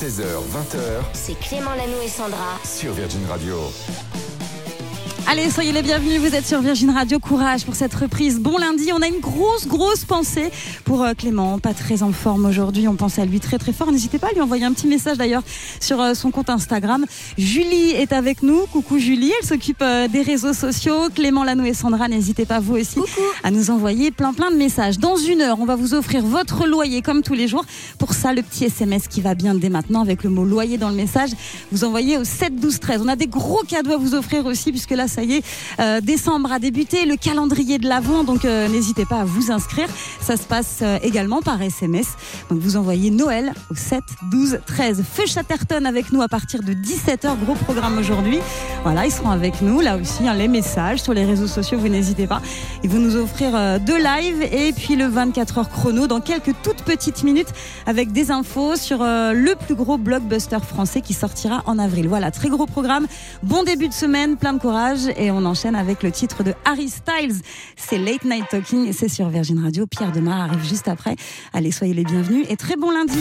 16h, 20h C'est Clément Lanou et Sandra. sur Virgin Radio. Allez, soyez les bienvenus, vous êtes sur Virgin Radio, courage pour cette reprise. Bon lundi, on a une grosse, grosse pensée pour euh, Clément, pas très en forme aujourd'hui, on pense à lui très très fort. N'hésitez pas à lui envoyer un petit message d'ailleurs sur euh, son compte Instagram. Julie est avec nous, coucou Julie, elle s'occupe euh, des réseaux sociaux. Clément Lanou et Sandra, n'hésitez pas vous aussi à nous envoyer plein plein de messages. Dans une heure, on va vous offrir votre loyer comme tous les jours. Pour ça, le petit SMS qui va bien dès maintenant avec le mot loyer dans le message, vous envoyez au 7 12 13. On a des gros cadeaux à vous offrir aussi puisque là, ça y est, euh, décembre a débuté, le calendrier de l'avant, donc euh, n'hésitez pas à vous inscrire. Ça se passe euh, également par SMS. Donc vous envoyez Noël au 7 12 13. Feu Chatterton avec nous à partir de 17h, gros programme aujourd'hui. Voilà, ils seront avec nous là aussi, hein, les messages sur les réseaux sociaux, vous n'hésitez pas. Ils vont nous offrir deux lives et puis le 24 heures chrono dans quelques toutes petites minutes avec des infos sur le plus gros blockbuster français qui sortira en avril. Voilà, très gros programme. Bon début de semaine, plein de courage et on enchaîne avec le titre de Harry Styles. C'est Late Night Talking et c'est sur Virgin Radio. Pierre Demar arrive juste après. Allez, soyez les bienvenus et très bon lundi.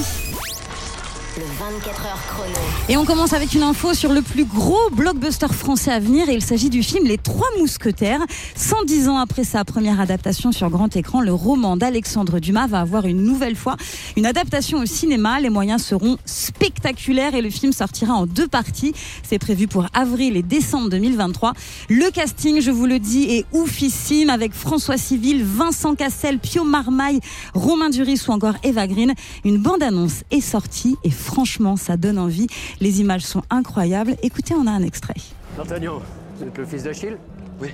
Le 24 heures chrono. Et on commence avec une info sur le plus gros blockbuster français à venir et il s'agit du film Les Trois Mousquetaires. 110 ans après sa première adaptation sur grand écran, le roman d'Alexandre Dumas va avoir une nouvelle fois une adaptation au cinéma. Les moyens seront spectaculaires et le film sortira en deux parties. C'est prévu pour avril et décembre 2023. Le casting, je vous le dis, est oufissime avec François Civil, Vincent Cassel, Pio Marmaille, Romain Duris ou encore Eva Green. Une bande-annonce est sortie et franchement, ça donne envie. Les images sont incroyables. Écoutez, on a un extrait. D'Artagnan, vous êtes le fils d'Achille Oui.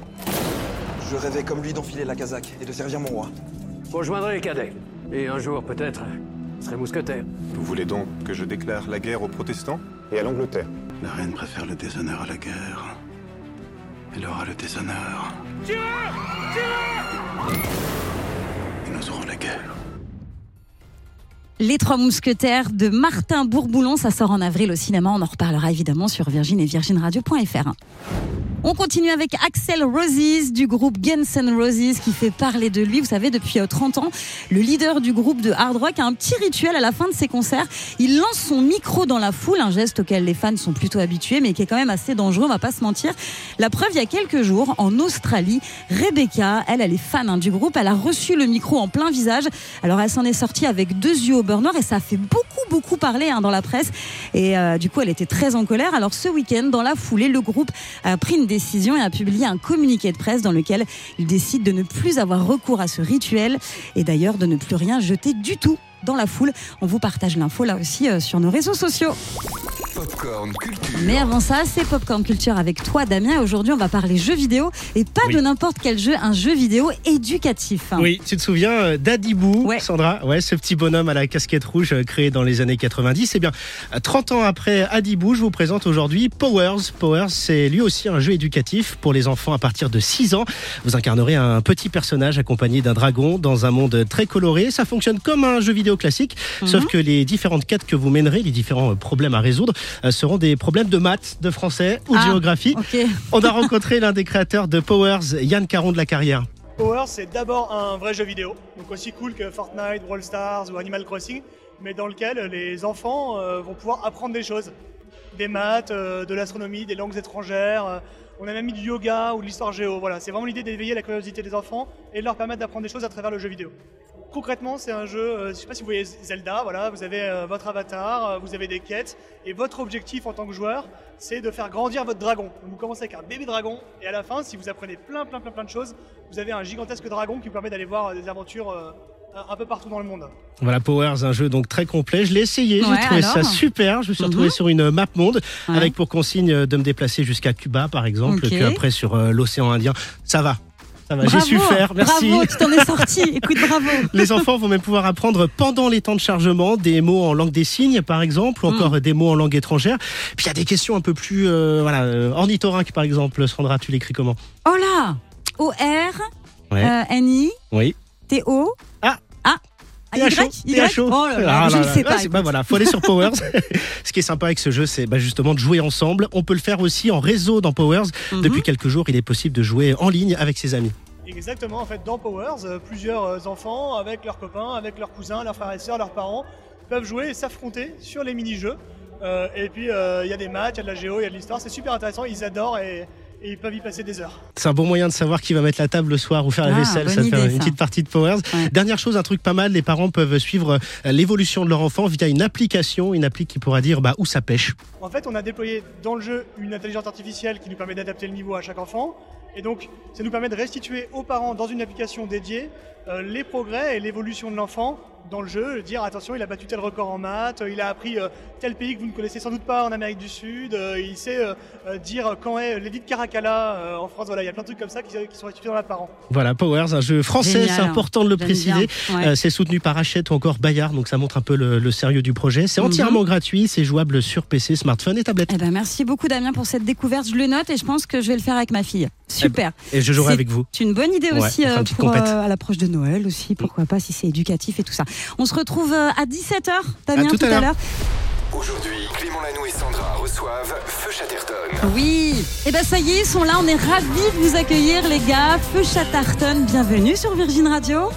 Je rêvais comme lui d'enfiler la casaque et de servir mon roi. Vous rejoindrez les cadets. Et un jour, peut-être, vous serez mousquetaire. Vous voulez donc que je déclare la guerre aux protestants et à l'Angleterre La reine préfère le déshonneur à la guerre. Elle aura le déshonneur. Et nous aurons la guerre. Les Trois Mousquetaires de Martin Bourboulon, ça sort en avril au cinéma. On en reparlera évidemment sur Virgin et virginradio.fr. On continue avec Axel Roses du groupe Guns N' Roses qui fait parler de lui. Vous savez, depuis euh, 30 ans, le leader du groupe de hard rock a un petit rituel à la fin de ses concerts. Il lance son micro dans la foule, un geste auquel les fans sont plutôt habitués, mais qui est quand même assez dangereux, on va pas se mentir. La preuve, il y a quelques jours, en Australie, Rebecca, elle, elle est fan hein, du groupe, elle a reçu le micro en plein visage. Alors elle s'en est sortie avec deux yeux au beurre noir et ça a fait beaucoup, beaucoup parler hein, dans la presse. Et euh, du coup, elle était très en colère. Alors ce week-end, dans la foulée, le groupe a pris une décision et a publié un communiqué de presse dans lequel il décide de ne plus avoir recours à ce rituel et d'ailleurs de ne plus rien jeter du tout dans la foule. On vous partage l'info là aussi euh, sur nos réseaux sociaux. Popcorn Culture. Mais avant ça, c'est Popcorn Culture avec toi, Damien. Aujourd'hui, on va parler jeux vidéo et pas Oui. de n'importe quel jeu, un jeu vidéo éducatif. Oui, tu te souviens euh, d'Adibou, Ouais. Sandra Ouais, ce petit bonhomme à la casquette rouge euh, créé dans les années 90. Eh bien, euh, 30 ans après Adibou, je vous présente aujourd'hui Powers. Powers, c'est lui aussi un jeu éducatif pour les enfants à partir de 6 ans. Vous incarnerez un petit personnage accompagné d'un dragon dans un monde très coloré. Ça fonctionne comme un jeu vidéo classique, sauf que les différentes quêtes que vous mènerez, les différents euh, problèmes à résoudre, euh, seront des problèmes de maths, de français ou de Ah, géographie. On a rencontré l'un des créateurs de Powers, Yann Caron de la Carrière. Power, c'est d'abord un vrai jeu vidéo, donc aussi cool que Fortnite, Brawl Stars ou Animal Crossing, mais dans lequel les enfants euh, vont pouvoir apprendre des choses. Des maths, euh, de l'astronomie, des langues étrangères. euh, on a même mis du yoga ou de l'histoire géo. Voilà, c'est vraiment l'idée d'éveiller la curiosité des enfants et de leur permettre d'apprendre des choses à travers le jeu vidéo. Concrètement, c'est un jeu, euh, je sais pas si vous voyez Zelda, voilà, vous avez euh, votre avatar, euh, vous avez des quêtes, et votre objectif en tant que joueur, c'est de faire grandir votre dragon. Donc vous commencez avec un bébé dragon, et à la fin, si vous apprenez plein, plein, plein, plein de choses, vous avez un gigantesque dragon qui vous permet d'aller voir euh, des aventures euh, un- peu partout dans le monde. Voilà, Powers, un jeu donc très complet. Je l'ai essayé, Ouais, j'ai trouvé ça super. Je me suis Mhm. retrouvé sur une map monde Ouais. avec pour consigne de me déplacer jusqu'à Cuba, par exemple, puis après sur l'océan Indien. Ça va, j'ai su faire. Merci. Bravo, tu t'en es sorti. Écoute, bravo. Les enfants vont même pouvoir apprendre pendant les temps de chargement des mots en langue des signes, par exemple, ou encore des mots en langue étrangère. Puis il y a des questions un peu plus, euh, voilà, euh, ornithorynque, par exemple. Sandra, tu l'écris comment? Oh là O-R, Ouais. euh, N-I, Oui. T-O. Ah. Ah. Y, Y. chaud. Oh là là, Ah je là ne sais pas. bah voilà, faut aller sur Powers. Ce qui est sympa avec ce jeu, c'est bah, justement de jouer ensemble. On peut le faire aussi en réseau dans Powers. Mhm. Depuis quelques jours, il est possible de jouer en ligne avec ses amis. Exactement, en fait, dans Powers, euh, plusieurs euh, enfants avec leurs copains, avec leurs cousins, leurs frères et sœurs, leurs parents peuvent jouer et s'affronter sur les mini-jeux. Euh, et puis euh, il y a des maths, il y a de la géo, il y a de l'histoire, c'est super intéressant, ils adorent et, et ils peuvent y passer des heures. C'est un bon moyen de savoir qui va mettre la table le soir ou faire la Ah, vaisselle. Ça fait une ça. petite partie de Powers. Ouais. Dernière chose, un truc pas mal, les parents peuvent suivre euh, l'évolution de leur enfant via une application, une appli qui pourra dire bah, où ça pêche. En fait, on a déployé dans le jeu une intelligence artificielle qui nous permet d'adapter le niveau à chaque enfant. Et donc, ça nous permet de restituer aux parents dans une application dédiée euh, les progrès et l'évolution de l'enfant dans le jeu. Dire attention, il a battu tel record en maths, il a appris euh, tel pays que vous ne connaissez sans doute pas en Amérique du Sud, euh, il sait euh, dire quand est l'édit de Caracalla euh, en France. Voilà, il y a plein de trucs comme ça qui, qui sont restitués dans la parent. Voilà, Powers, un jeu français, c'est important de le préciser. Ouais. Euh, c'est soutenu par Hachette ou encore Bayard, donc ça montre un peu le, le sérieux du projet. C'est Mhm. entièrement gratuit, c'est jouable sur PC, smartphone et tablette. Eh ben, merci beaucoup Damien pour cette découverte. Je le note et je pense que je vais le faire avec ma fille. Super. Et je jouerai avec vous. C'est une bonne idée Ouais, aussi euh, pour, euh, à l'approche de Noël aussi, pourquoi pas si c'est éducatif et tout ça. On se retrouve euh, à 17h, Damien, tout à l'heure. Aujourd'hui, Clément Lanoux et Sandra reçoivent Feu Chatterton. Oui, et ben ça y est, ils sont là, on est ravis de vous accueillir les gars. Feu Chatterton, bienvenue sur Virgin Radio.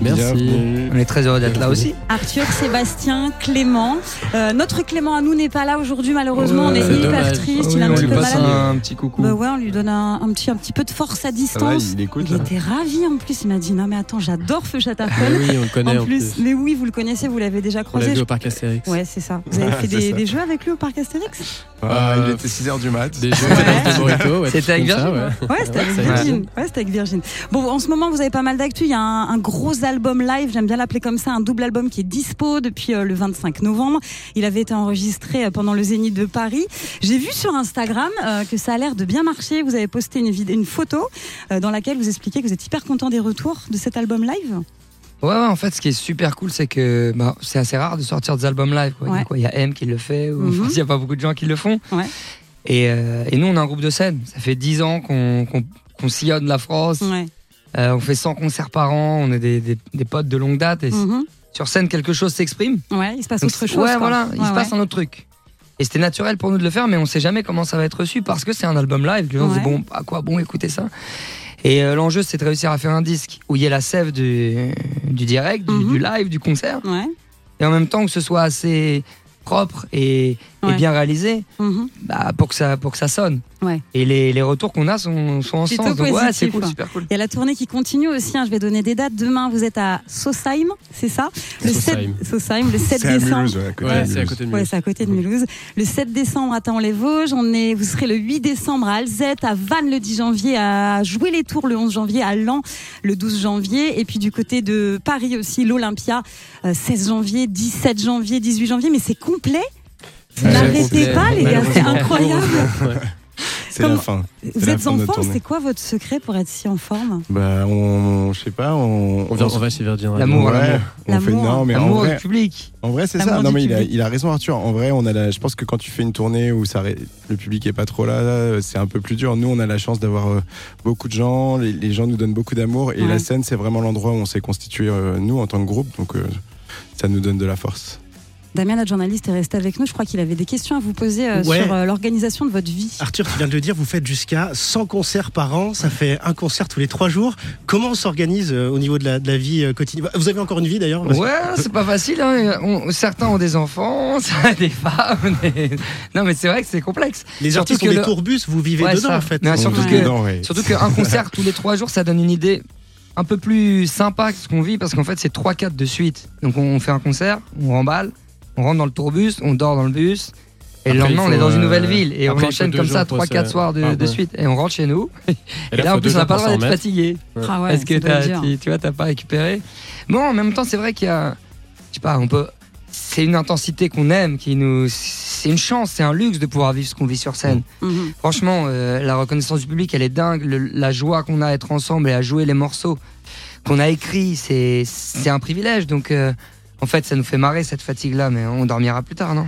Merci. On est très heureux d'être là aussi. Arthur, Sébastien, Clément. Euh, notre Clément à nous n'est pas là aujourd'hui malheureusement, on est c'est hyper dommage. triste, Oui, il est un on petit lui peu passe malade. un petit coucou. Bah ouais, on lui donne un, un petit, un petit peu de force à distance. il écoute, Il là. était ravi en plus. Il m'a dit non mais attends, j'adore Feu Chatterton. Ah oui, on le connaît, En en plus, plus. mais oui, vous le connaissez, vous l'avez déjà On l'a croisé. vu je- au parc Astérix. Ouais, c'est ça. Vous avez fait C'est des, jeux avec lui au parc Astérix? Ah, il était 6h du mat. Des jeux Ouais. C'était avec Virgin, ouais. C'était avec Virgin. Ouais, c'était avec Virgin. Bon, en ce moment, vous avez pas mal d'actu. Il y a un gros album live, j'aime bien l'appeler comme ça, un double album qui est dispo depuis euh, le 25 novembre. Il avait été enregistré euh, pendant le Zénith de Paris. J'ai vu sur Instagram euh, que ça a l'air de bien marcher. Vous avez posté une, vidéo, une photo dans laquelle vous expliquez que vous êtes hyper content des retours de cet album live. Ouais, ouais, en fait, ce qui est super cool, c'est que bah, c'est assez rare de sortir des albums live. quoi. Il y a Ouais. quoi, Il y a M qui le fait, ou Mhm. il n'y a pas beaucoup de gens qui le font. Ouais. Et, euh, et nous, on a un groupe de scène. Ça fait 10 ans qu'on sillonne la France. Ouais. Euh, on fait 100 concerts par an. On est des, des- des potes de longue date. Et Mhm. sur scène, quelque chose s'exprime. Ouais, il se passe Donc, autre chose. Ouais, quoi. voilà, il Ouais, se passe ouais. un autre truc. Et c'était naturel pour nous de le faire, mais on sait jamais comment ça va être reçu parce que c'est un album live. Les gens se disent, Ouais. bon, à quoi bon écouter ça? Et euh, l'enjeu, c'est de réussir à faire un disque où il y ait la sève du, du direct, du, Mhm. du live, du concert. Ouais. Et en même temps que ce soit assez propre et, et Ouais. bien réalisé Mhm. bah, pour, que ça, pour que ça sonne. Ouais. Et les, les retours qu'on a sont, sont en Plutôt sens. Donc, ouais, c'est cool, super cool. Il y a la tournée qui continue aussi. hein. Je vais donner des dates. Demain, vous êtes à Sausheim, c'est ça? Le Sausheim. 7, Sausheim, le 7 C'est à décembre. Mulhouse, ouais, à côté de c'est à Mulhouse. côté de Ouais, Mulhouse. c'est à côté de Mulhouse. Le 7 décembre à Taon-les-Vosges. On est, vous serez le 8 décembre à Alzette, à Vannes le 10 janvier, à Jouer les Tours le 11 janvier, à Lens le 12 janvier. Et puis du côté de Paris aussi, l'Olympia, euh, 16 janvier, 17 janvier, 18 janvier. Mais c'est complet. N'arrêtez pas, les gars. C'est incroyable. C'est la fin. Vous êtes en forme. C'est quoi votre secret pour être si en forme? Bah, on, je sais pas, on, On, vient- on va chez Virgin. L'amour, on fait L'amour. non, mais en vrai, du public. en vrai c'est ça. Non mais il a, public. il a raison Arthur. En vrai, on a la, je pense que quand tu fais une tournée où ça, le public est pas trop là, c'est un peu plus dur. Nous, on a la chance d'avoir euh, beaucoup de gens. Les, les gens nous donnent beaucoup d'amour et Ouais. la scène, c'est vraiment l'endroit où on s'est constitué euh, nous en tant que groupe. Donc euh, ça nous donne de la force. Damien, notre journaliste, est resté avec nous. Je crois qu'il avait des questions à vous poser euh, Ouais. sur euh, l'organisation de votre vie. Arthur, tu viens de le dire, vous faites jusqu'à 100 concerts par an, ça fait un concert tous les trois jours. Comment on s'organise euh, au niveau de la, de la vie euh, quotidienne? Vous avez encore une vie d'ailleurs que- Ouais, c'est pas facile. Hein. On- certains ont des enfants, des femmes. des- Non, mais c'est vrai que c'est complexe. Les Surtout artistes ont des le- tourbus, vous vivez Ouais, dedans ça. en fait. Mais On surtout qu'un concert tous les trois jours, ça donne une idée un peu plus sympa que ce qu'on vit parce qu'en fait, c'est 3-4 de suite. Donc, on fait un concert, on remballe, on rentre dans le tourbus, on dort dans le bus. Et le lendemain, on est dans une euh, nouvelle ville et on après, enchaîne comme ça jours pour 3-4 se- soirs de, Ah, suite et on rentre chez nous. Et, là, en plus, on n'a pas le droit d'être fatigué Ah ouais, parce que tu, tu vois, t'as pas récupéré. Bon, en même temps, c'est vrai qu'il y a, je sais pas, on peut. C'est une intensité qu'on aime, qui nous, c'est une chance, c'est un luxe de pouvoir vivre ce qu'on vit sur scène. Mhm. Franchement, euh, la reconnaissance du public, elle est dingue. Le- la joie qu'on a à être ensemble et à jouer les morceaux qu'on a écrits, c'est c'est un privilège. Donc, euh, en fait, ça nous fait marrer cette fatigue-là, mais on dormira plus tard, non?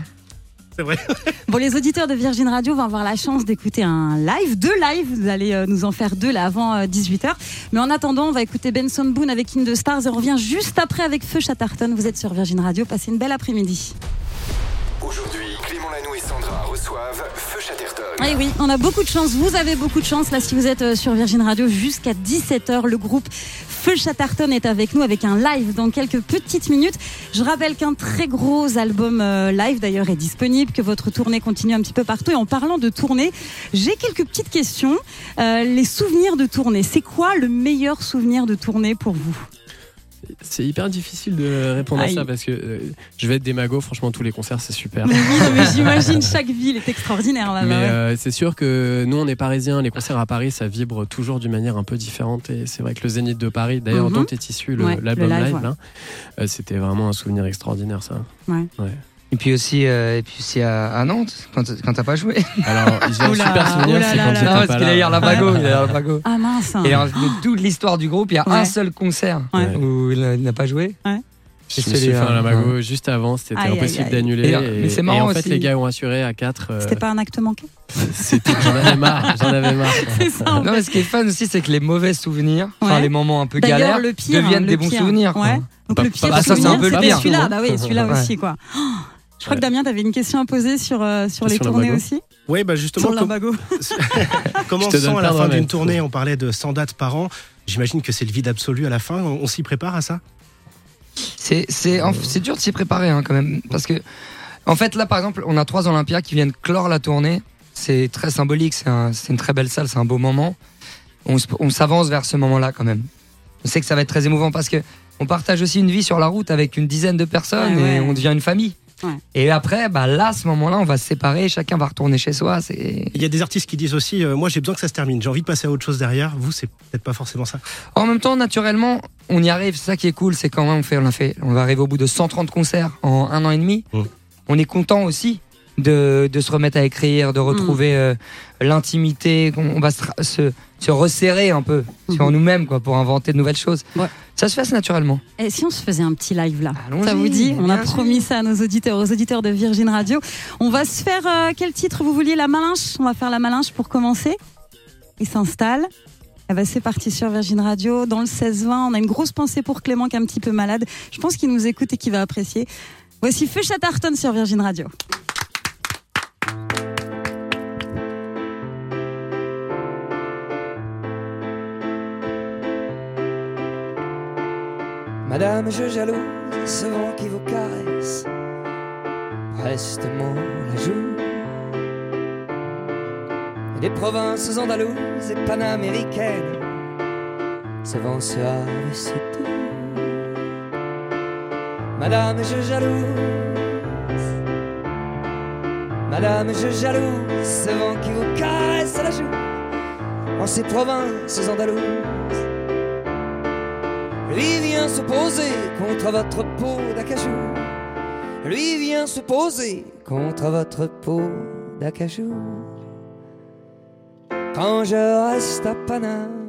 C'est vrai. Bon, les auditeurs de Virgin Radio vont avoir la chance d'écouter un live, deux lives. Vous allez euh, nous en faire deux là avant 18h. Mais en attendant, on va écouter Benson Boone avec In the Stars et on revient juste après avec Feu Chatterton. Vous êtes sur Virgin Radio. Passez une belle après-midi. Aujourd'hui, Chatterton. Eh oui, on a beaucoup de chance. Vous avez beaucoup de chance. Là, si vous êtes euh, sur Virgin Radio jusqu'à 17h, le groupe Feu Chatterton est avec nous avec un live dans quelques petites minutes. Je rappelle qu'un très gros album euh, live d'ailleurs est disponible, que votre tournée continue un petit peu partout. Et en parlant de tournée, j'ai quelques petites questions. Euh, les souvenirs de tournée, c'est quoi le meilleur souvenir de tournée pour vous? C'est hyper difficile de répondre à ça parce que euh, je vais être démago, franchement, tous les concerts, c'est super. Mais oui, mais j'imagine chaque ville est extraordinaire là-bas. Mais ouais. euh, c'est sûr que nous, on est parisiens, les concerts à Paris, ça vibre toujours d'une manière un peu différente. Et c'est vrai que le Zénith de Paris, d'ailleurs, Mhm. dont est issu le- Ouais, l'album le live, live, ouais. là, euh, c'était vraiment un souvenir extraordinaire, ça. Ouais. Et puis aussi, euh, et puis aussi à, à Nantes, quand, quand t'as pas joué. Alors, j'ai un super souvenir, c'est quand pas parce qu'il là. a hier la bago, il a la bago. Ah mince. Et en- de toute l'histoire du groupe, il y a Ouais. un seul concert Ouais. où il n'a- pas joué. Ouais. Je Et me suis fait un lamago ouais. juste avant, c'était impossible aïe. d'annuler. Et, Et, mais c'est et marrant en fait, aussi. les gars ont assuré à 4. C'était pas un acte manqué J'en avais marre, j'en avais marre. C'est ça. en Non, mais ce qui est fun aussi, c'est que les mauvais souvenirs, enfin Ouais. les moments un peu galères, le pire, deviennent des bons pire. souvenirs. quoi. Ouais. Donc Bah, le pire bah, ça, c'est un peu le pire. celui-là. Bah oui, celui-là Ouais. aussi quoi. Oh, je crois que Damien, t'avais une question à poser sur, euh, sur les Sur tournées aussi. Oui, bah justement, Sur com- comment on sent à la fin d'une tournée On parlait de 100 dates par an. J'imagine que c'est le vide absolu à la fin. On, on s'y prépare à ça? C'est dur de s'y préparer hein, quand même parce que en fait là par exemple on a trois Olympias qui viennent clore la tournée. C'est très symbolique, c'est un- c'est une très belle salle, c'est un beau moment. On, se- on s'avance vers ce moment-là quand même. On sait que ça va être très émouvant parce que on partage aussi une vie sur la route avec une dizaine de personnes Ouais, et on devient une famille. Ouais. Et après, bah là, à ce moment-là, on va se séparer, chacun va retourner chez soi. Il y a des artistes qui disent aussi euh, Moi, j'ai besoin que ça se termine. J'ai envie de passer à autre chose derrière. Vous, c'est peut-être pas forcément ça. En même temps, naturellement, on y arrive. C'est ça qui est cool, c'est quand même on fait, on a fait, on va arriver au bout de 130 concerts en un an et demi. Mm. On est content aussi de, de se remettre à écrire, de retrouver euh, l'intimité. qu'on- On va se, se, se resserrer un peu sur Mhm. nous-mêmes, quoi, pour inventer de nouvelles choses. Ouais. Ça se fait assez naturellement. Et si on se faisait un petit live là? Ça vous dit? On a sûr. promis ça à nos auditeurs, aux auditeurs de Virgin Radio. On va se faire euh, quel titre vous vouliez? La malinche? On va faire la malinche pour commencer. Il s'installe. Ben, c'est parti sur Virgin Radio. Dans le 16-20, on a une grosse pensée pour Clément qui est un petit peu malade. Je pense qu'il nous écoute et qu'il va apprécier. Voici Feu Chatterton sur Virgin Radio. Madame, je jalouse ce vent qui vous caresse. Reste-moi la joue. Des provinces andalouses et panaméricaines. Ce vent suave et si doux. Madame, je jalouse. Madame, je jalouse ce vent qui vous caresse la joue. En ces provinces andalouses. Lui vient se poser contre votre peau d'acajou. Lui vient se poser contre votre peau d'acajou. Quand je reste à Paname.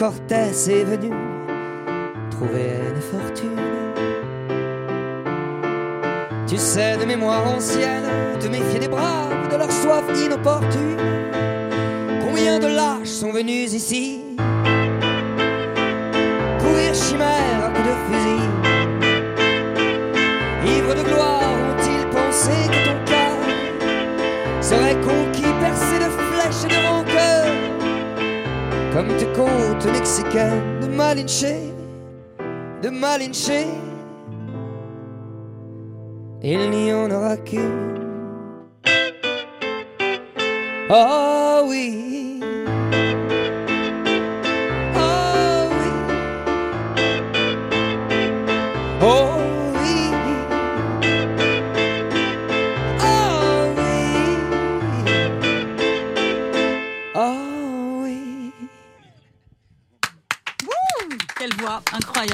Cortés est venu trouver une fortune. Tu sais de mémoire ancienne, te méfier des braves, de leur soif inopportune. Comme tes côtes mexicaines de Malinche, de Malinche. Il n'y en aura qu'une. Oh oui.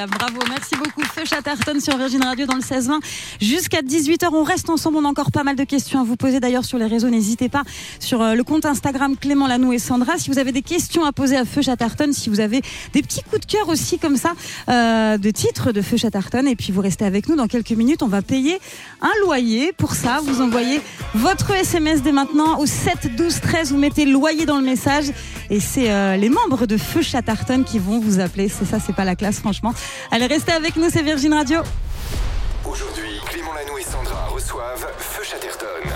Bravo, merci sur Virgin Radio dans le 16-20. Jusqu'à 18h, on reste ensemble, on a encore pas mal de questions à vous poser d'ailleurs sur les réseaux. N'hésitez pas sur euh, le compte Instagram Clément Lanou et Sandra. Si vous avez des questions à poser à Feu Chatterton, si vous avez des petits coups de cœur aussi comme ça, euh, de titres de Feu Chatterton, et puis vous restez avec nous dans quelques minutes, on va payer un loyer. Pour ça, vous envoyez votre SMS dès maintenant au 7 12 13, vous mettez loyer dans le message et c'est euh, les membres de Feu Chatterton qui vont vous appeler. C'est ça, c'est pas la classe franchement. Allez, restez avec nous, c'est Virgin Radio. Aujourd'hui, Clément Lanou et Sandra reçoivent Feu Chatterton.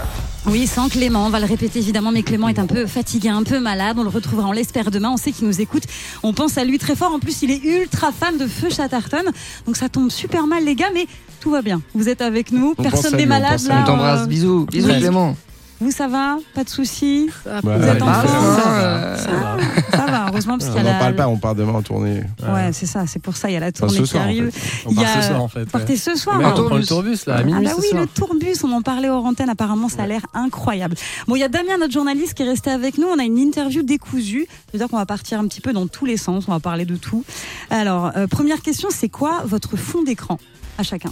Oui, sans Clément, on va le répéter évidemment, mais Clément est un peu fatigué, un peu malade. On le retrouvera, on l'espère demain. On sait qu'il nous écoute. On pense à lui très fort. En plus, il est ultra fan de Feu Chatterton. Donc ça tombe super mal, les gars, mais tout va bien. Vous êtes avec nous. On Personne n'est on malade à là. On t'embrasse. euh, Bisous. Bisous, oui. Clément. Vous, ça va? Pas de soucis? Bah, Vous êtes en forme? Ça va. Ça va, ça va, heureusement, parce On qu'il y a n'en la. parle pas, on part demain en tournée. Ouais, c'est ça, c'est pour ça, il y a la Enfin, tournée ce qui soir, en arrive. fait. On part a- ce soir, en fait, partez ouais. ce soir Mais hein on prend le tourbus là, à minuit ah bah oui, soir. le tourbus, on en parlait hors antenne, apparemment ça a l'air incroyable. Bon, il y a Damien, notre journaliste, qui est resté avec nous. On a une interview décousue. C'est-à-dire qu'on va partir un petit peu dans tous les sens, on va parler de tout. Alors, euh, première question, c'est quoi votre fond d'écran? À chacun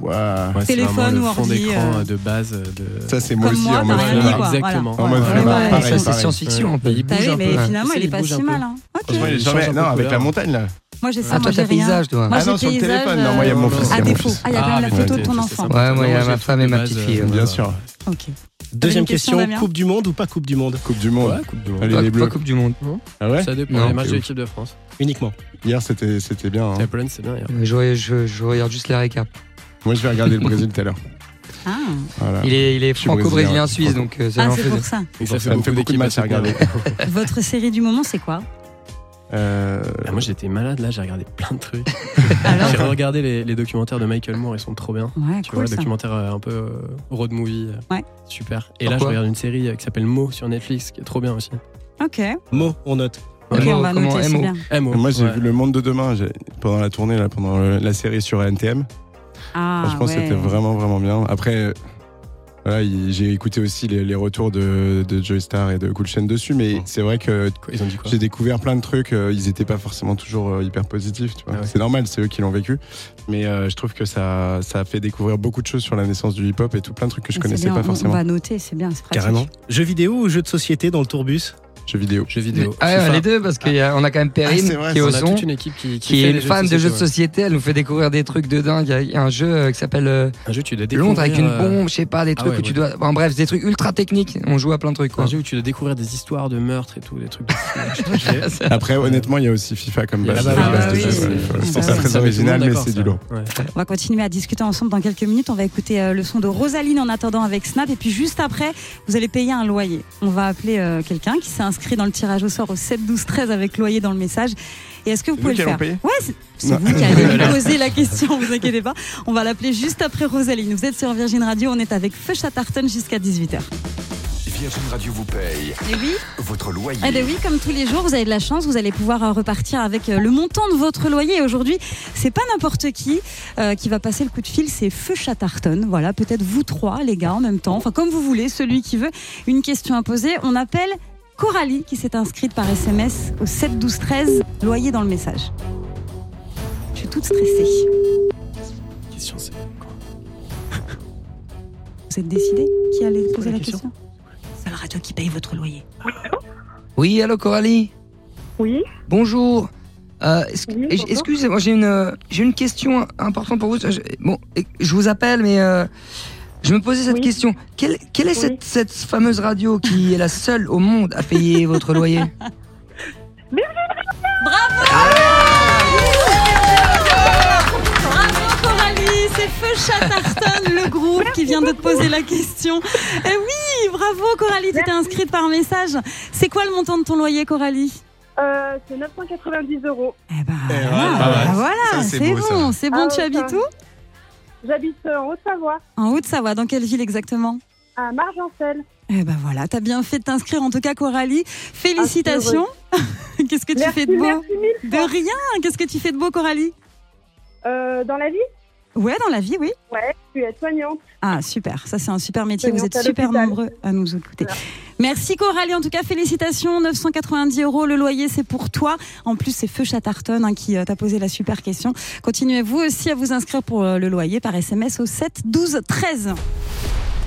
Ouah. Ouais, c'est Téléphone ou ordi, d'écran euh, euh, de base euh, de. Ça, c'est moi Comme aussi moi, en mode flemmard. Exactement. En mode flemmard, c'est science-fiction un peu. Il T'as bouge vu, un mais finalement, il est pas si mal. Hein. Non, avec la montagne là. Moi, j'ai ça, Ah, moi, toi, j'ai t'as rien. paysage, toi. Moi, Ah j'ai non, sur le téléphone. Non, moi, il y a mon euh, fils. À il y a mon défaut. fils. Ah, il y a quand même la Ah, photo de ton enfant. Ouais, moi, il y a ma femme et ma petite euh, fille. Bien sûr. Ok. Deuxième question, question, Coupe du Monde ou pas Coupe du Monde Coupe du Monde. Ouais, Coupe du Monde. Allez, Pas- les Pas bleus. Coupe du Monde. Ah ouais Ça dépend. Non, Les matchs de l'équipe de France. Uniquement. Hier, c'était c'était bien. hein. La Pologne, c'est bien hier. Je, regarde- je- je regarde juste les récaps. Moi, je vais regarder le Brésil tout à l'heure. Ah, Voilà. Il est, il est Je franco-brésilien brésilien. suisse, donc euh, ça Ah, c'est pour ça. Et Ça me fait beaucoup de matchs à regarder. Votre série du moment, c'est quoi? Euh, Ah, moi j'étais malade là, j'ai regardé plein de trucs. Alors j'ai regardé les, les documentaires de Michael Moore, ils sont trop bien. Ouais, Tu cool vois, ça. documentaire euh, un peu euh, road movie. Ouais. Super. Et là, je regarde une série qui s'appelle Mo sur Netflix, qui est trop bien aussi. Ok. On note. Mo, on va comment, noter, c'est MO. bien. Eh, Mo. Moi, j'ai Ouais. vu Le Monde de demain pendant la tournée, là, pendant le- la série sur NTM. Ah, Franchement, ouais. c'était vraiment, vraiment bien. Après, euh, voilà, j'ai écouté aussi les, les retours de, de Joy Star et de Cool Chain dessus, mais c'est vrai que j'ai découvert plein de trucs. euh, ils n'étaient pas forcément toujours euh, hyper positifs. Ah ouais. C'est normal, c'est eux qui l'ont vécu. Mais euh, je trouve que ça, ça a fait découvrir beaucoup de choses sur la naissance du hip-hop et tout plein de trucs que je C'est connaissais bien, pas forcément. On va noter, c'est bien, c'est pratique. Carrément. Jeux vidéo ou jeux de société dans le tourbus? Jeux vidéo. Jeux vidéo. Ah ouais, les deux, parce qu'on a quand même Perrine Ah, c'est vrai, qui est On au a son, toute une équipe qui, est fan de jeux de ouais. société. Elle nous fait découvrir des trucs de dingue. Il y a- un jeu euh, qui s'appelle euh, Un jeu, tu dois découvrir. Londres avec une euh, bombe, je sais pas, des ah trucs ouais, où tu dois. Bon, bref, des trucs ultra techniques. On joue à plein de trucs, quoi. Un jeu où tu dois découvrir des histoires de meurtres et tout, des trucs. Après, honnêtement, il y a aussi FIFA comme base. Ah bah ah c'est- ah très original, mais c'est du. Ouais. On va continuer à discuter ensemble dans quelques minutes. On va écouter le son de Rosaline en attendant avec Snap. Et puis juste après, vous allez payer un loyer. On va appeler quelqu'un qui s'est inscrit dans le tirage au sort au 7 12 13 avec loyer dans le message. Et est-ce que vous pouvez le faire Ouais, c'est- vous qui allez lui poser la question, vous inquiétez pas. On va l'appeler juste après Rosaline. Vous êtes sur Virgin Radio, on est avec Feu Chatterton jusqu'à 18h. Virgin Radio vous paye Et oui votre loyer. Eh ben oui, comme tous les jours, vous avez de la chance, vous allez pouvoir euh, repartir avec euh, le montant de votre loyer. Et Aujourd'hui, c'est pas n'importe qui euh, qui va passer le coup de fil, c'est Feu Chatterton. Voilà, peut-être vous trois, les gars, en même temps. Enfin, comme vous voulez, celui qui veut une question à poser. On appelle Coralie qui s'est inscrite par SMS au 7 12 13, loyer dans le message. Je suis toute stressée. Question, c'est quoi Vous êtes décidé qui allait poser la la question question? C'est la radio qui paye votre loyer. Oui, allô? Coralie? Oui. Bonjour. Euh, est-ce- Oui, bonjour. Excusez-moi, j'ai une, euh, j'ai une question importante pour vous. Je- bon, je vous appelle, mais euh, je me posais cette Oui. question. Quelle, quelle est Oui. cette, cette fameuse radio qui est la seule au monde à payer votre loyer? Bravo Coralie, c'est Feu Chatterton, le groupe qui vient de te poser la question. Eh oui, bravo Coralie, tu t'es inscrite par message. C'est quoi le montant de ton loyer Coralie? Euh, c'est 990 euros. Eh ben Eh voilà, ouais, pas mal. bah voilà, c'est bon, c'est bon, Ah tu ouais, habites ça. où? J'habite euh, en Haute-Savoie, En Haute-Savoie, dans quelle ville exactement? À Margencel. Eh ben voilà, t'as bien fait de t'inscrire en tout cas Coralie. Félicitations. Qu'est-ce que tu Merci, fais de beau? De rien, qu'est-ce que tu fais de beau Coralie? Euh, dans la vie? Ouais, dans la vie, oui. Ouais, je suis aide-soignante. Ah, super. Ça, c'est un super métier. Vous êtes Soignante super nombreux à nous écouter. Merci Coralie. En tout cas, félicitations. 990 euros. Le loyer, c'est pour toi. En plus, c'est Feu Chatterton hein, qui euh, t'a posé la super question. Continuez vous aussi à vous inscrire pour euh, le loyer par SMS au 7 12 13.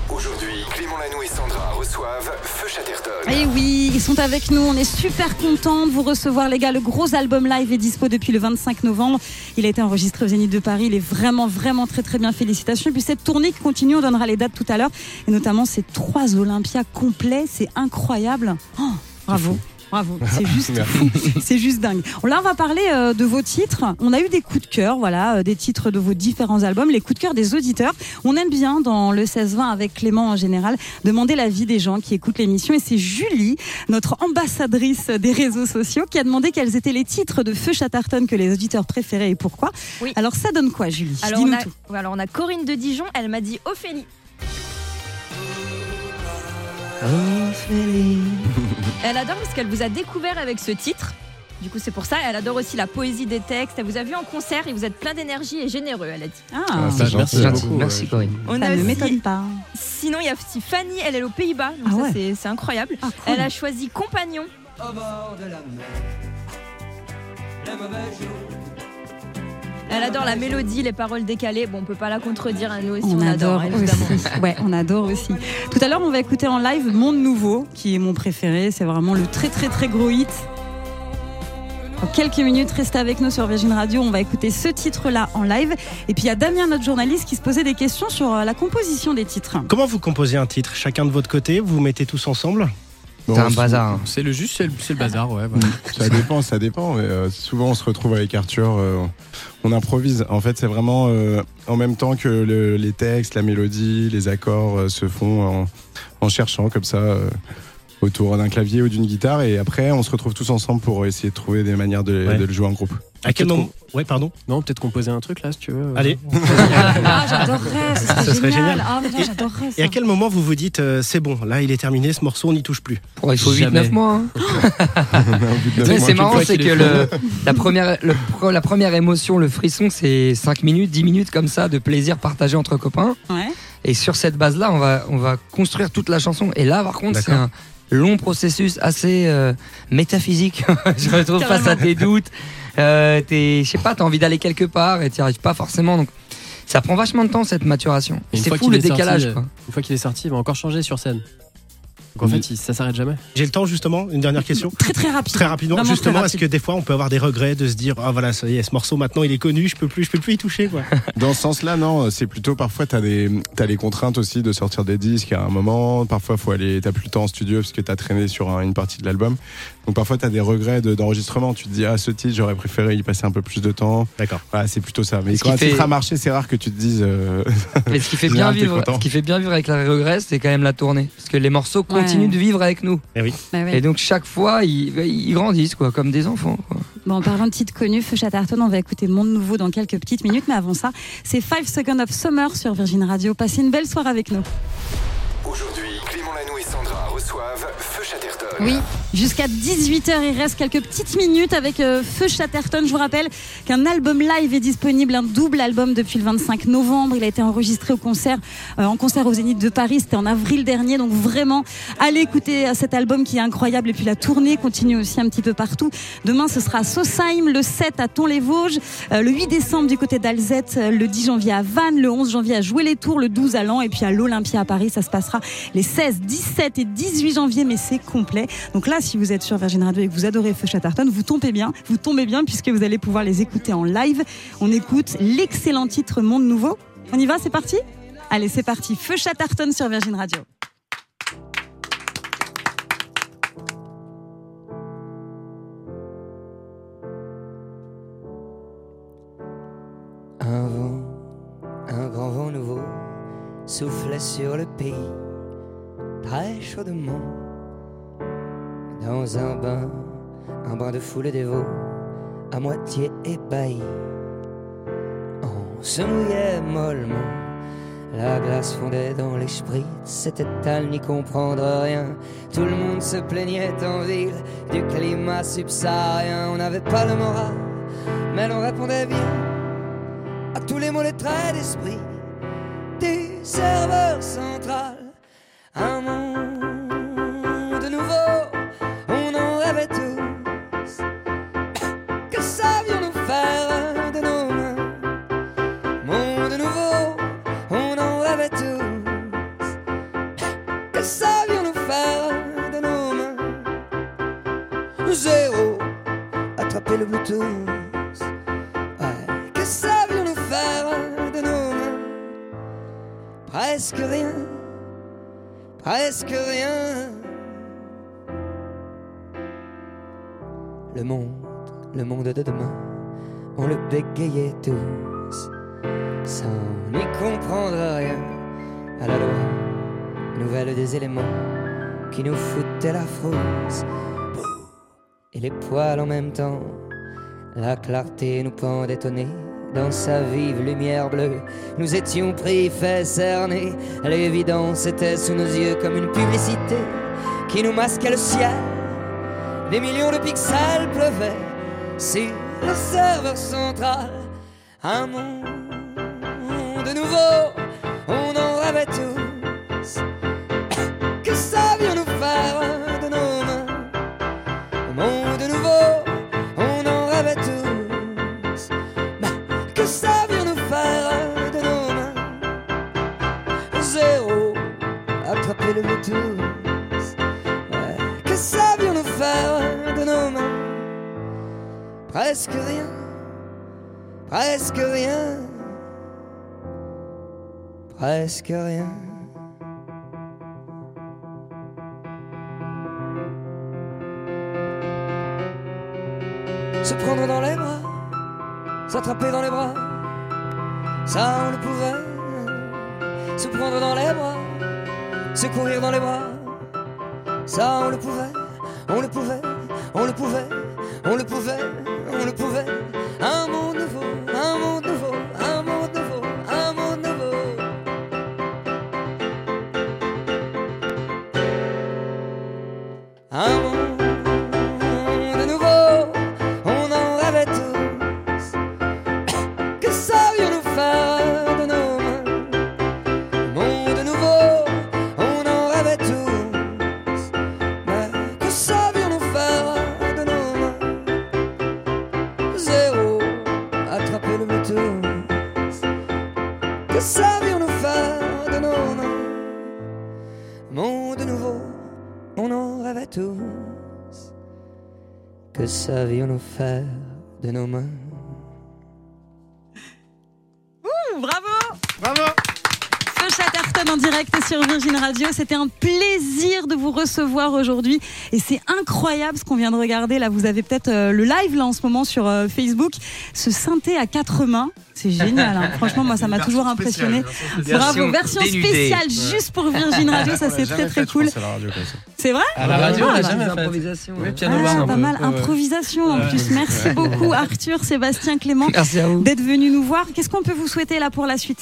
Aujourd'hui, Clément Lanou et Sandra reçoivent Feu Chatterton. Et Eh oui, ils sont avec nous. On est super contents de vous recevoir, les gars. Le gros album live est dispo depuis le 25 novembre. Il a été enregistré au Zénith de Paris. Il est vraiment, vraiment très, très bien. Félicitations. Et puis cette tournée qui continue, on donnera les dates tout à l'heure. Et notamment ces trois Olympias complets. C'est incroyable. Oh, bravo. Bravo, c'est juste fou, c'est juste dingue. Là, on va parler euh, de vos titres. On a eu des coups de cœur, voilà, euh, des titres de vos différents albums, les coups de cœur des auditeurs. On aime bien dans le 16-20 avec Clément en général demander l'avis des gens qui écoutent l'émission. Et c'est Julie, notre ambassadrice des réseaux sociaux, qui a demandé quels étaient les titres de Feu Chatterton que les auditeurs préféraient et pourquoi. Oui. Alors ça donne quoi, Julie? Alors on, Dis-nous a, tout. alors on a Corinne de Dijon, elle m'a dit Ophélie. Elle adore parce qu'elle vous a découvert avec ce titre. Du coup, c'est pour ça. Elle adore aussi la poésie des textes. Elle vous a vu en concert et vous êtes plein d'énergie et généreux, elle a dit. Ah, Ah, c'est gentil, gentil. beaucoup, Merci, ouais. Corinne. On ça ne m'étonne pas. Sinon, il y a aussi Fanny, elle est aux Pays-Bas. Donc Ah ouais. c'est- incroyable. Ah, cool. Elle a choisi Compagnon. Elle adore la mélodie, les paroles décalées. Bon, on peut pas la contredire, hein, nous aussi, on, On adore aussi. Ouais, on adore aussi. Tout à l'heure, on va écouter en live Monde Nouveau, qui est mon préféré. C'est vraiment le très très très gros hit. En quelques minutes, restez avec nous sur Virgin Radio. On va écouter ce titre-là en live. Et puis il y a Damien, notre journaliste, qui se posait des questions sur euh, la composition des titres. Comment vous composez un titre? Chacun de votre côté Vous vous mettez tous ensemble? C'est un bazar. hein. C'est le juste, c'est le, bazar, ouais. voilà. Ça dépend, ça dépend. Mais, euh, souvent, on se retrouve avec Arthur, euh, on improvise. En fait, c'est vraiment euh, en même temps que le- les textes, la mélodie, les accords euh, se font en, en cherchant comme ça euh, autour d'un clavier ou d'une guitare. Et après, on se retrouve tous ensemble pour essayer de trouver des manières de, Ouais. de le jouer en groupe. À quel moment Ouais, pardon. Non, peut-être composer un truc là, si tu veux. Allez. Ah, j'adorerais, ce serait, Ce serait génial. génial. Ah, putain, j'adorerais ça. Et à quel moment vous vous dites euh, c'est bon, là il est terminé, ce morceau on n'y touche plus Oh, il faut Jamais. 8-9 mois. hein. Mais mois, c'est marrant, c'est que le, la, première, le la première émotion, le frisson, c'est 5 minutes, 10 minutes comme ça de plaisir partagé entre copains. Ouais. Et sur cette base-là, on va, on va construire toute la chanson. Et là, par contre, c'est un long processus assez euh, métaphysique. Je me retrouve face à tes doutes. Euh, t'es- je sais pas, t'as envie d'aller quelque part et t'y arrives pas forcément. Donc, ça prend vachement de temps cette maturation. C'est fou le sorti, décalage. euh, quoi. Une fois qu'il est sorti, il va encore changer sur scène. Donc en fait, ça s'arrête jamais. J'ai le temps justement, une dernière question Très très rapide. Très rapidement, Vraiment justement, très est-ce rapide. que des fois on peut avoir des regrets de se dire ah voilà ça y est ce morceau maintenant il est connu, je peux plus, je peux plus y toucher quoi. Dans ce sens-là, non, c'est plutôt parfois t'as des t'as les contraintes aussi de sortir des disques à un moment. Parfois, faut aller, t'as plus le temps en studio parce que t'as traîné sur un- une partie de l'album. Donc parfois t'as des regrets de- d'enregistrement. tu te dis ah ce titre j'aurais préféré y passer un peu plus de temps. D'accord. Voilà, c'est plutôt ça. Mais Ce quand un fait- titre a marché, c'est rare que tu te dises. euh, Mais ce qui fait bien vivre, content. ce qui fait bien vivre avec la regret, c'est quand même la tournée, parce que les morceaux Ouais. continuent de vivre avec nous. Eh oui. Bah oui. Et donc chaque fois, ils, ils grandissent quoi, comme des enfants. quoi. Bon, en parlant de titres connus, Feu Chatterton, on va écouter Monde Nouveau dans quelques petites minutes. Mais avant ça, c'est 5 Seconds of Summer sur Virgin Radio. Passez une belle soirée avec nous. Aujourd'hui, Clément Lanou et Sandra reçoivent. Oui, jusqu'à 18h, il reste quelques petites minutes avec euh, Feu Chatterton. Je vous rappelle qu'un album live est disponible, un double album depuis le 25 novembre. Il a été enregistré au concert, euh, en concert au Zénith de Paris. C'était en avril dernier. Donc vraiment, allez écouter euh, cet album qui est incroyable. Et puis la tournée continue aussi un petit peu partout. Demain, ce sera à Sausheim, le 7 à Thon-les-Vosges, le 8 décembre du côté d'Alzette, le 10 janvier à Vannes, le 11 janvier à Jouer-les-Tours, le 12 à Lens et puis à l'Olympia à Paris. Ça se passera les 16, 17 et 18 janvier, mais c'est complet. Donc là, si vous êtes sur Virgin Radio et que vous adorez Feu Chatterton, vous tombez bien, vous tombez bien puisque vous allez pouvoir les écouter en live. On écoute l'excellent titre Monde Nouveau. On y va, c'est parti? Allez, c'est parti. Feu Chatterton sur Virgin Radio. Un vent, un grand vent nouveau soufflait sur le pays, très chaudement. Dans un bain, un bain de foule dévot, à moitié ébahi. On se mouillait mollement, la glace fondait dans l'esprit, c'était à n'y comprendre rien. Tout le monde se plaignait en ville du climat subsaharien, on n'avait pas le moral, mais l'on répondait bien à tous les mots, les traits d'esprit du serveur central. Bluetooth. Ouais. Que savions-nous faire de nos mains? Presque rien, presque rien. Le monde, le monde de demain, on le bégayait tous, sans n'y comprendre rien à la loi nouvelle des éléments qui nous foutaient la frousse et les poils en même temps. La clarté nous pendait au nez dans sa vive lumière bleue. Nous étions pris, fait cerner. L'évidence était sous nos yeux comme une publicité qui nous masquait le ciel. Des millions de pixels pleuvaient sur le serveur central. Un monde nouveau, on en rêvait tous. Presque rien, presque rien, presque rien. Se prendre dans les bras, s'attraper dans les bras, ça on le pouvait. Se prendre dans les bras, se courir dans les bras, ça on le pouvait, on le pouvait, on le pouvait, on le pouvait, on le pouvait. Un sur Virgin Radio. C'était un plaisir de vous recevoir aujourd'hui. Et c'est incroyable ce qu'on vient de regarder. Là, vous avez peut-être euh, le live là en ce moment sur euh, Facebook. Ce synthé à quatre mains. C'est génial. hein. Franchement, moi, ça m'a toujours impressionné. Bravo. Version dénudée. spéciale juste pour Virgin Radio. Ça, c'est très, très cool. C'est vrai À la radio, on l'a Ah, jamais bah, fait. improvisation. Oui, piano ah, pas mal. Improvisation en plus. Merci beaucoup, Arthur, Sébastien, Clément, Merci à vous. d'être venus nous voir. Qu'est-ce qu'on peut vous souhaiter là pour la suite?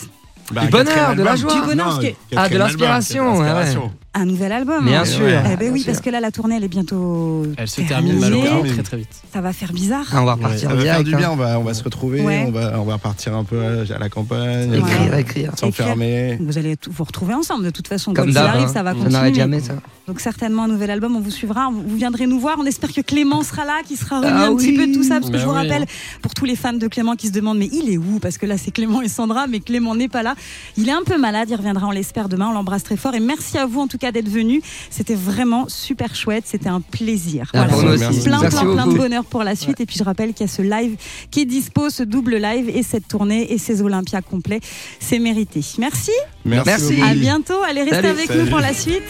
Du bonheur, de la joie. Du bonheur, Non, Ah, de l'inspiration, ouais, ouais. Un nouvel album. Bien hein. sûr. Eh ben oui, Bien parce que là, la tournée, elle est bientôt. Elle se termine terminée. malheureusement très très vite. Ça va faire bizarre. Ah, on va repartir Ça va faire du bien, hein. on va, on va se retrouver, Ouais. on, va, on va repartir un peu à la campagne, Écrire, euh, écrire. s'enfermer. Vous allez vous retrouver ensemble de toute façon. Comme ça d'hab, arrive, hein. ça va Ça continuer. n'arrête jamais, ça. Donc certainement un nouvel album, on vous suivra, vous vous viendrez nous voir. On espère que Clément sera là, qui sera remis Ah un petit peu de tout ça, parce que je vous oui, rappelle, hein. pour tous les fans de Clément qui se demandent, mais il est où? Parce que là c'est Clément et Sandra, mais Clément n'est pas là. Il est un peu malade, il reviendra, on l'espère demain. On l'embrasse très fort et merci à vous en tout cas d'être venus. C'était vraiment super chouette, c'était un plaisir. Ah. Merci. Plein, Merci plein, plein de bonheur pour la suite. Et puis je rappelle qu'il y a ce live qui est dispo, ce double live et cette tournée et ces Olympias complets. C'est mérité. Merci. Merci. À bientôt. Allez, restez Salut. avec nous pour la suite.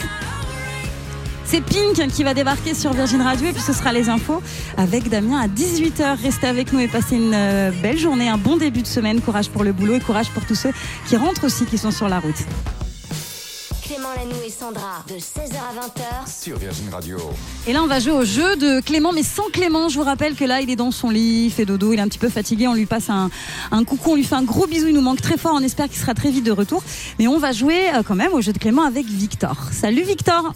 C'est Pink qui va débarquer sur Virgin Radio et puis ce sera les infos avec Damien à 18h. Restez avec nous et passez une euh, belle journée, un bon début de semaine. Courage pour le boulot et courage pour tous ceux qui rentrent aussi, qui sont sur la route. Lanoux et Sandra de 16h à 20h. Sur Virgin Radio. Et là, on va jouer au jeu de Clément, mais sans Clément. Je vous rappelle que là, il est dans son lit, il fait dodo, il est un petit peu fatigué. On lui passe un, un coucou, on lui fait un gros bisou. Il nous manque très fort. On espère qu'il sera très vite de retour. Mais on va jouer euh, quand même au jeu de Clément avec Victor. Salut Victor.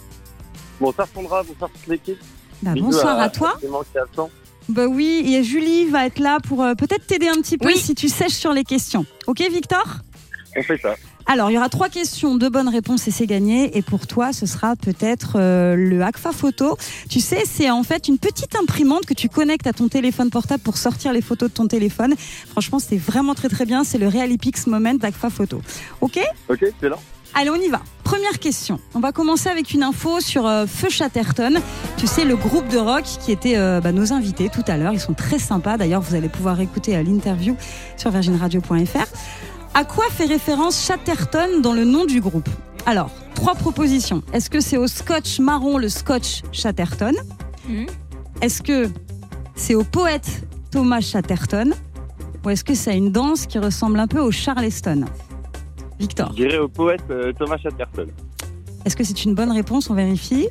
Bonsoir Sandra, bonsoir toute l'équipe. Bah, bonsoir à toi. Clément qui est absent. Bah oui, et Julie va être là pour euh, peut-être t'aider un petit peu Oui. si tu sèches sur les questions. Ok, Victor? On fait ça. Alors, il y aura trois questions, deux bonnes réponses et c'est gagné. Et pour toi, ce sera peut-être euh, le Agfa Photo. Tu sais, c'est en fait une petite imprimante que tu connectes à ton téléphone portable pour sortir les photos de ton téléphone. Franchement, c'est vraiment très très bien. C'est le Realipix Moment d'Agfa Photo. Ok? Ok, c'est là. Allez, on y va. Première question. On va commencer avec une info sur euh, Feu Chatterton. Tu sais, le groupe de rock qui était euh, bah, nos invités tout à l'heure. Ils sont très sympas. D'ailleurs, vous allez pouvoir écouter euh, l'interview sur virginradio.fr. À quoi fait référence Chatterton dans le nom du groupe Alors, trois propositions. Est-ce que c'est au scotch marron, le scotch Chatterton Est-ce que c'est au poète Thomas Chatterton Ou est-ce que c'est une danse qui ressemble un peu au Charleston Victor Je dirais au poète euh, Thomas Chatterton. est-ce que c'est une bonne réponse? On vérifie.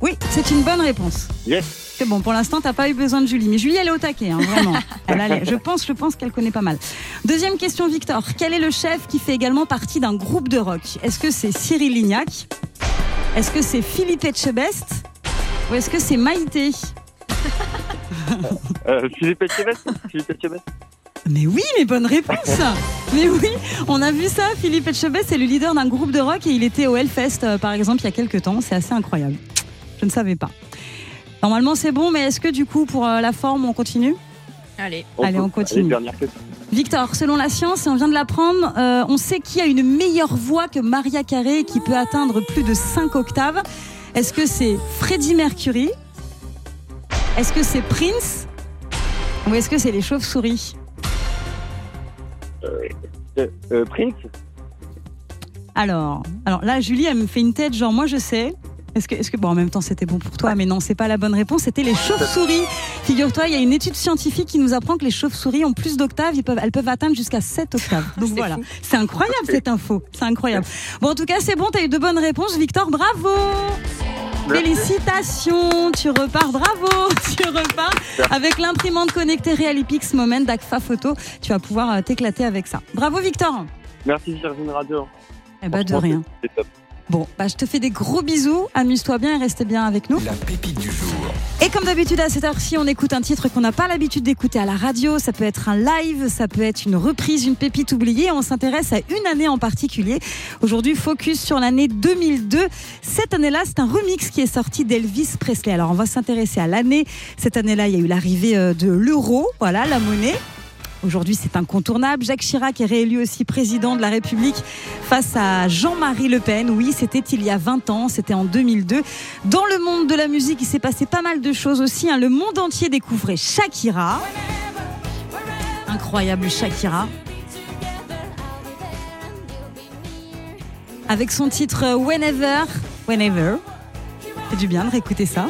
Oui, c'est une bonne réponse. Yes. C'est bon, pour l'instant, t'as pas eu besoin de Julie. Mais Julie, elle est au taquet, hein, vraiment. Elle je pense, je pense qu'elle connaît pas mal. Deuxième question, Victor. Quel est le chef qui fait également partie d'un groupe de rock? Est-ce que c'est Cyril Lignac? Est-ce que c'est Philippe Etchebest? Ou est-ce que c'est Maïté? Euh, Philippe Etchebest? Philippe Etchebest? Mais oui, mais bonne réponse Mais oui, on a vu ça. Philippe Etchebest, c'est le leader d'un groupe de rock et il était au Hellfest, euh, par exemple, il y a quelques temps. C'est assez incroyable. Je ne savais pas. Normalement, c'est bon, mais est-ce que du coup, pour euh, la forme, on continue? Allez. Allez, on continue. dernière question. Victor, selon la science, et on vient de l'apprendre, euh, on sait qui a une meilleure voix que Maria Carey et qui peut atteindre plus de 5 octaves. Est-ce que c'est Freddie Mercury? Est-ce que c'est Prince? Ou est-ce que c'est les chauves-souris? Euh, euh, Prince? Alors, alors là, Julie, elle me fait une tête, genre, moi je sais. Est-ce que, est-ce que, bon, en même temps, c'était bon pour toi, mais non, c'est pas la bonne réponse. C'était les chauves-souris. Figure-toi, il y a une étude scientifique qui nous apprend que les chauves-souris ont plus d'octaves. Peuvent, elles peuvent atteindre jusqu'à 7 octaves. Donc voilà. C'est incroyable cette info. C'est incroyable. Bon, en tout cas, c'est bon. T'as eu de bonnes réponses, Victor. Bravo. Félicitations, tu repars, bravo, tu repars avec l'imprimante connectée Realipix Moment d'Agfa Photo. Tu vas pouvoir euh, t'éclater avec ça. Bravo Victor. Merci Virgin Radio. Eh ben, de rien. C'est top. Bon, bah, je te fais des gros bisous. Amuse-toi bien et reste bien avec nous. La pépite du jour. Et comme d'habitude, à cette heure-ci, on écoute un titre qu'on n'a pas l'habitude d'écouter à la radio. Ça peut être un live, ça peut être une reprise, une pépite oubliée. On s'intéresse à une année en particulier. Aujourd'hui, focus sur l'année 2002. Cette année-là, c'est un remix qui est sorti d'Elvis Presley. Alors, on va s'intéresser à l'année. Cette année-là, il y a eu l'arrivée euh, de l'euro, voilà, la monnaie. Aujourd'hui, c'est incontournable. Jacques Chirac est réélu aussi président de la République face à Jean-Marie Le Pen. Oui, c'était il y a 20 ans, c'était en 2002. Dans le monde de la musique, il s'est passé pas mal de choses aussi. hein. Le monde entier découvrait Shakira. Incroyable Shakira. Avec son titre Whenever. Whenever. C'est du bien de réécouter ça.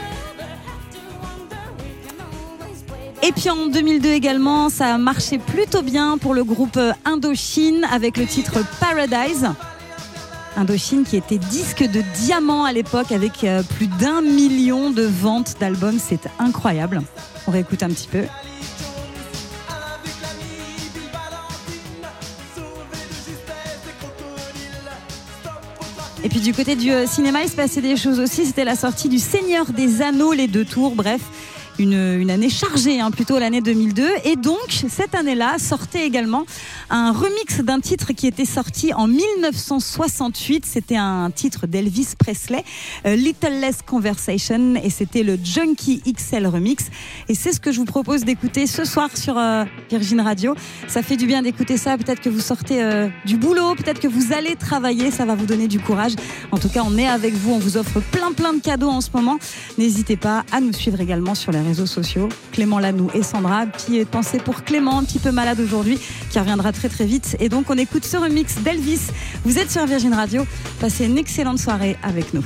En 2002 également, ça a marché plutôt bien pour le groupe Indochine avec le titre Paradise. Indochine qui était disque de diamant à l'époque avec euh, plus d'un million de ventes d'albums. C'est incroyable. On réécoute un petit peu. Et puis du côté du euh, cinéma, il se passait des choses aussi. C'était la sortie du Seigneur des Anneaux, les deux tours. Bref, une, une année chargée, hein, plutôt l'année 2002. Et donc, cette année-là, sortait également un remix d'un titre qui était sorti en 1968. C'était un titre d'Elvis Presley, euh, Little Less Conversation. Et c'était le Junkie XL remix. Et c'est ce que je vous propose d'écouter ce soir sur euh, Virgin Radio. Ça fait du bien d'écouter ça. Peut-être que vous sortez euh, du boulot, peut-être que vous allez travailler. Ça va vous donner du courage. En tout cas, on est avec vous. On vous offre plein, plein de cadeaux en ce moment. N'hésitez pas à nous suivre également sur les réseaux sociaux. Clément Lanoux et Sandra. Petite pensée pour Clément, un petit peu malade aujourd'hui, qui reviendra très, très vite. Et donc, on écoute ce remix d'Elvis. Vous êtes sur Virgin Radio. Passez une excellente soirée avec nous.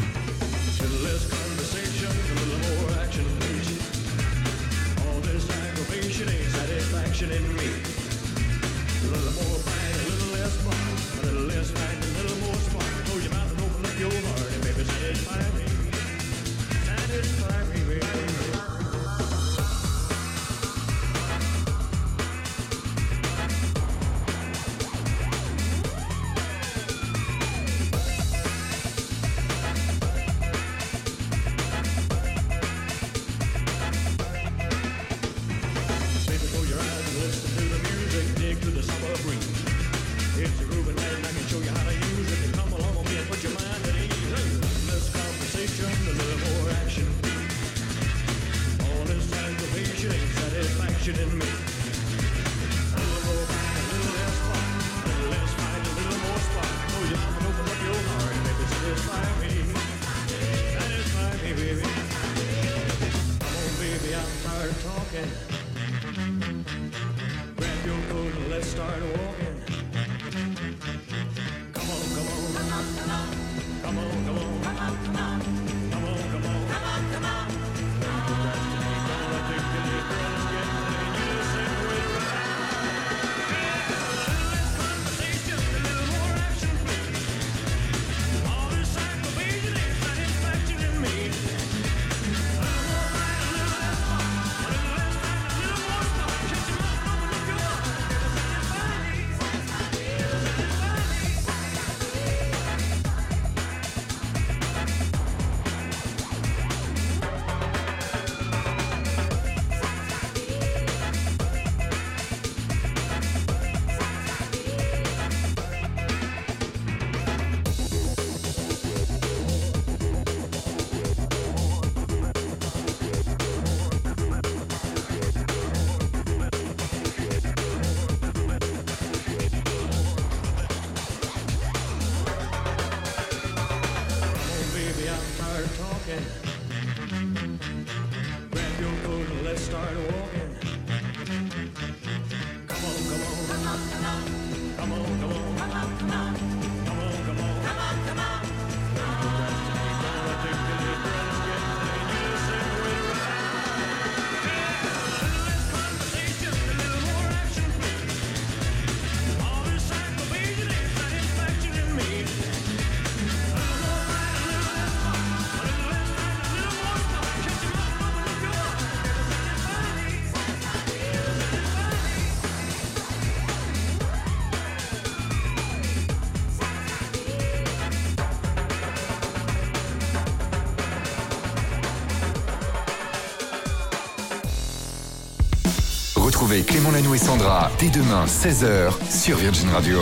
Clément Lanoux et Sandra dès demain 16h sur Virgin Radio.